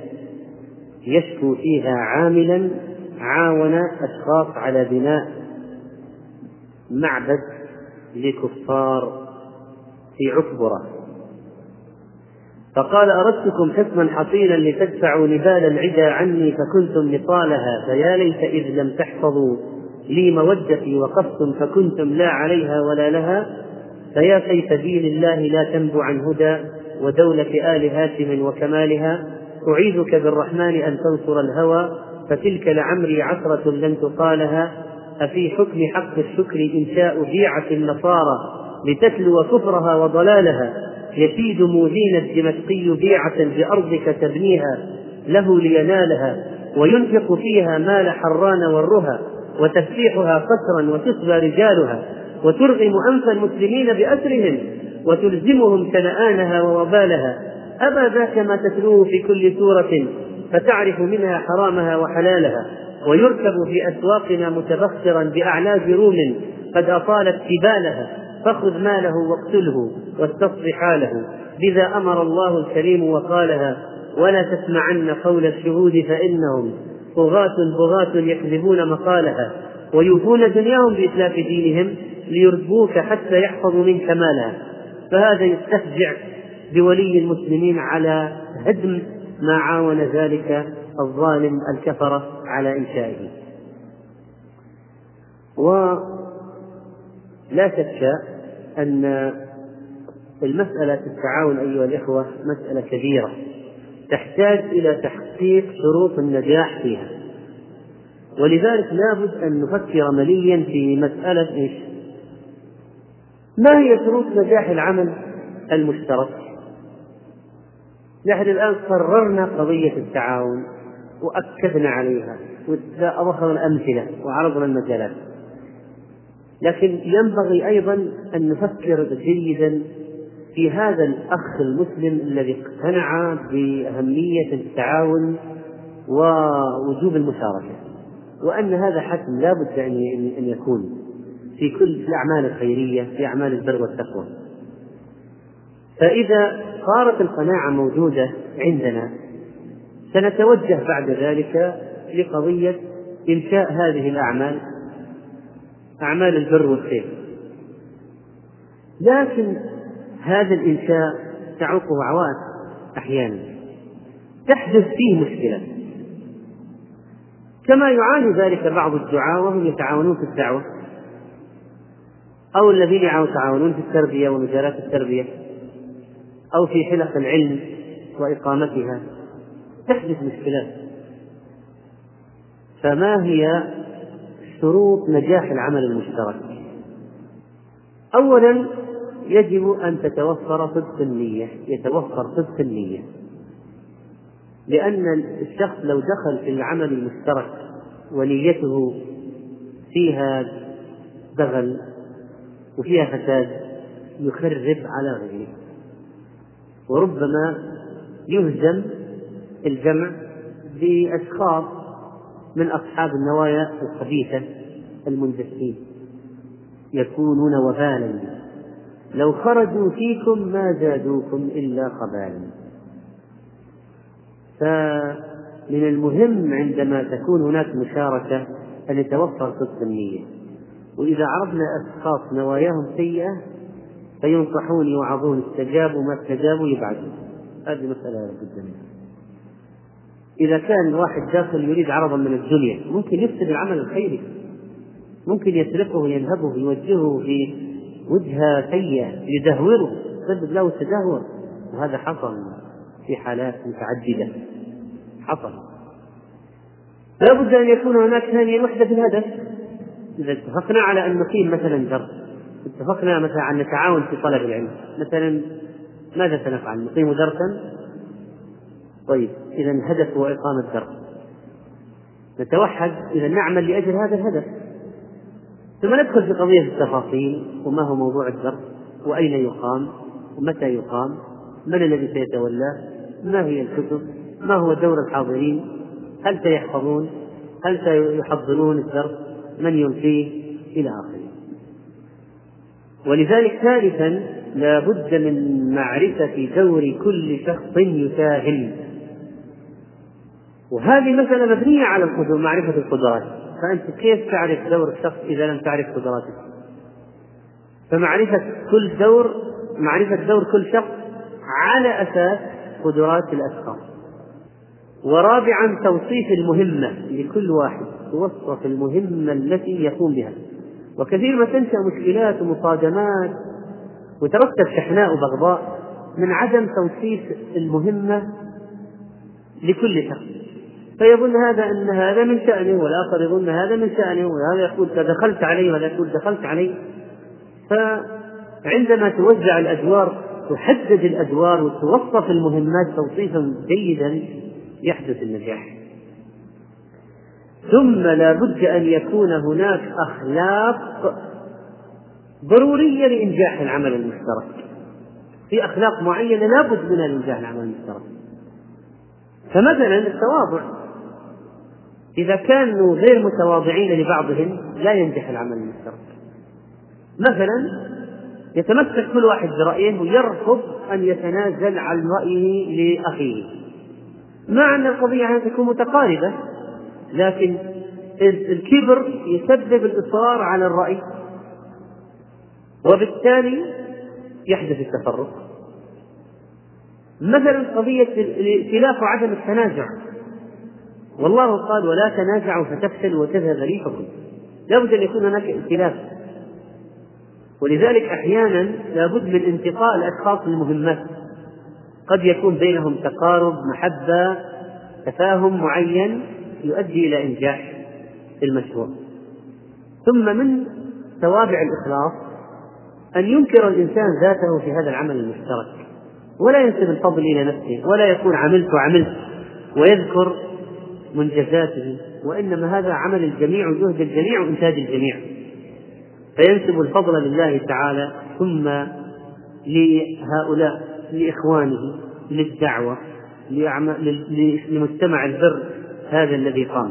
يشكو فيها عاملا عاون أشخاص على بناء معبد لكفار في عكبرة فقال أردتكم حصنا حصينا لتدفعوا نبال العدا عني فكنتم نصالها فيا ليت إذ لم تحفظوا لي مودتي وقفتم فكنتم لا عليها ولا لها فيا سيف دين الله لا تنبو عن هدى ودولة آل هاشم وكمالها أعيذك بالرحمن أن تنصر الهوى فتلك لعمري عثرة لن تقالها أفي حكم حق الشكر إنشاء بيعة النصارى لتتلو كفرها وضلالها يكيد موذين الدمشقي بيعة بأرضك تبنيها له لينالها وينفق فيها مال حران والرها وتفتيحها قسرا وتصبى رجالها وترغم أنف المسلمين بأسرهم وتلزمهم شنآنها ووبالها. أبا ذاك ما تتلوه في كل سورة فتعرف منها حرامها وحلالها. ويركب في أسواقنا متبخرا بأعلاج روم قد أطالت كبالها فخذ ماله واقتله واستصف حاله. بذا أمر الله الكريم وقالها ولا تسمعن قول الشهود فإنهم طغاة بغاة يكذبون مقالها ويوفون دنياهم بإتلاف دينهم ليربوك حتى يحفظوا منك مالها فهذا يستفجع بولي المسلمين على هدم ما عاون ذلك الظالم الكفرة على إنشائه. ولا شك أن المسألة التعاون أيها الإخوة مسألة كبيرة تحتاج إلى تحقيق شروط النجاح فيها ولذلك لابد أن نفكر مليا في مسألة إيش؟ ما هي شروط نجاح العمل المشترك؟ نحن الآن قررنا قضية التعاون وأكدنا عليها وأضفنا الأمثلة وعرضنا المجالات لكن ينبغي أيضا أن نفكر جيدا في هذا الأخ المسلم الذي اقتنع بأهمية التعاون ووجوب المشاركة وأن هذا حتم لا بد أن يكون في كل الأعمال الخيرية في أعمال البر والتقوى. فإذا صارت القناعة موجودة عندنا سنتوجه بعد ذلك لقضية إنشاء هذه الأعمال أعمال البر والخير. لكن هذا الإنشاء تعوقه عوائق أحيانا. تحدث فيه مشكلة. كما يعاني ذلك بعض الدعاة وهم يتعاونون في الدعوة. أو الذين يتعاونون في التربية ومجالات التربية. أو في حلق العلم وإقامتها. تحدث مشكلات. فما هي شروط نجاح العمل المشترك. أولا يجب أن تتوفر صدق النية يتوفر صدق النية. لأن الشخص لو دخل في العمل المشترك ونيته فيها دغل وفيها فساد يخرب على غيره. وربما يهزم الجمع بأشخاص من أصحاب النوايا الخبيثة المندسين يكونون وبالا. لو خرجوا فيكم ما زادوكم إلا خبالا. فمن المهم عندما تكون هناك مشاركة أن يتوفر صدق النية وإذا عرفنا أشخاص نواياهم سيئة فينصحون يوعظون استجابوا ما استجابوا يبعدون هذه مسألة جدا. إذا كان واحد داخل يريد عرضا من الدنيا ممكن يفسد العمل الخيري. ممكن يسرقه وينهبه يوجهه في وجهة سيئة يدهوره. يسبب له التدهور. وهذا حصل في حالات متعددة. حصل. لا بد أن يكون هناك ثانيا وحدة في الهدف. إذا اتفقنا على أن نقيم مثلا درس اتفقنا مثلا على نتعاون في طلب العلم. مثلا ماذا سنفعل؟ نقيم درسا؟ طيب إذا الهدف هو إقامة درس نتوحد إذا نعمل لأجل هذا الهدف. ثم ندخل في قضية التفاصيل وما هو موضوع الدرس وأين يقام ومتى يقام من الذي سيتولاه ما هي الكتب ما هو دور الحاضرين هل سيحفظون هل سيحضرون الدرس من يلقيه إلى آخره. ولذلك ثالثا لا بد من معرفة دور كل شخص يساهم. وهذه مسألة مبنية على القدر معرفة القدرات. فأنت كيف تعرف دور الشخص إذا لم تعرف قدراته؟ فمعرفة كل دور معرفة دور كل شخص على أساس قدرات الأشخاص. ورابعا توصيف المهمة لكل واحد توصف المهمة التي يقوم بها. وكثير ما تنشأ مشكلات ومصادمات وترتب شحناء وبغضاء من عدم توصيف المهمة لكل شخص. فيظن هذا أن هذا من شأنه والآخر يظن هذا من شأنه وهذا يقول دخلت عليه وهذا يقول دخلت عليه. فعندما توزع الأدوار تحدد الأدوار وتوصف المهمات توصيفا جيدا يحدث النجاح. ثم لا بد أن يكون هناك أخلاق ضرورية لإنجاح العمل المشترك. في أخلاق معينة لابد منها لإنجاح العمل المشترك. فمثلا التواضع. إذا كانوا غير متواضعين لبعضهم لا ينجح العمل المشترك. مثلا يتمسك كل واحد برأيه ويرفض أن يتنازل عن رأيه لأخيه. مع أن القضية تكون متقاربة لكن الكبر يسبب الإصرار على الرأي وبالتالي يحدث التفرق. مثلا قضية الائتلاف وعدم التنازع. والله قال ولا تنازعوا فتفشلوا وتذهب ريحكم. لابد أن يكون هناك ائتلاف ولذلك أحيانا لابد من انتقاء الأشخاص المهمات. قد يكون بينهم تقارب محبة تفاهم معين يؤدي إلى إنجاح المشروع. ثم من توابع الإخلاص أن ينكر الإنسان ذاته في هذا العمل المشترك. ولا ينسب الفضل إلى نفسه ولا يقول عملت وعملت ويذكر منجزاته وإنما هذا عمل الجميع وجهد الجميع وإنتاج الجميع. فينسب الفضل لله تعالى ثم لهؤلاء لإخوانه للدعوة لمجتمع البر هذا الذي قام.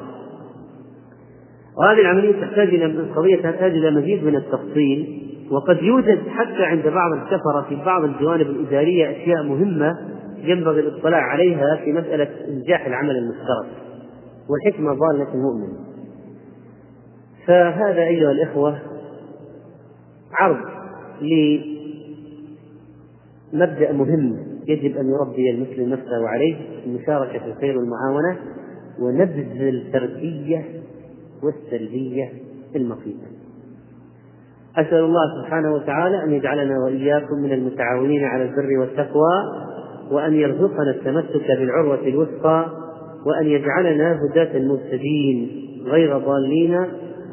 وهذه العملية تحتاج إلى القضية تحتاج إلى مزيد من التفصيل وقد يوجد حتى عند بعض الكفرة في بعض الجوانب الإدارية أشياء مهمة ينبغي الاطلاع عليها في مسألة إنجاح العمل المشترك. والحكمة ضالة المؤمن. فهذا أيها الإخوة عرض لمبدأ مهم يجب أن يربي المسلم نفسه عليه المشاركة في الخير والمعاونة ونبذ الفردية والسلبية المخيفة أسأل الله سبحانه وتعالى أن يجعلنا وإياكم من المتعاونين على البر والتقوى وأن يرزقنا التمسك بالعروة الوثقى وأن يجعلنا هداة مهتدين غير ضالين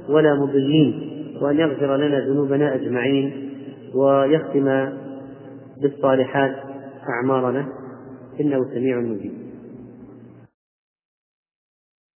ولا مضلين وأن يغفر لنا ذنوبنا أجمعين ويختم بالصالحات أعمارنا إنه سميع مجيب.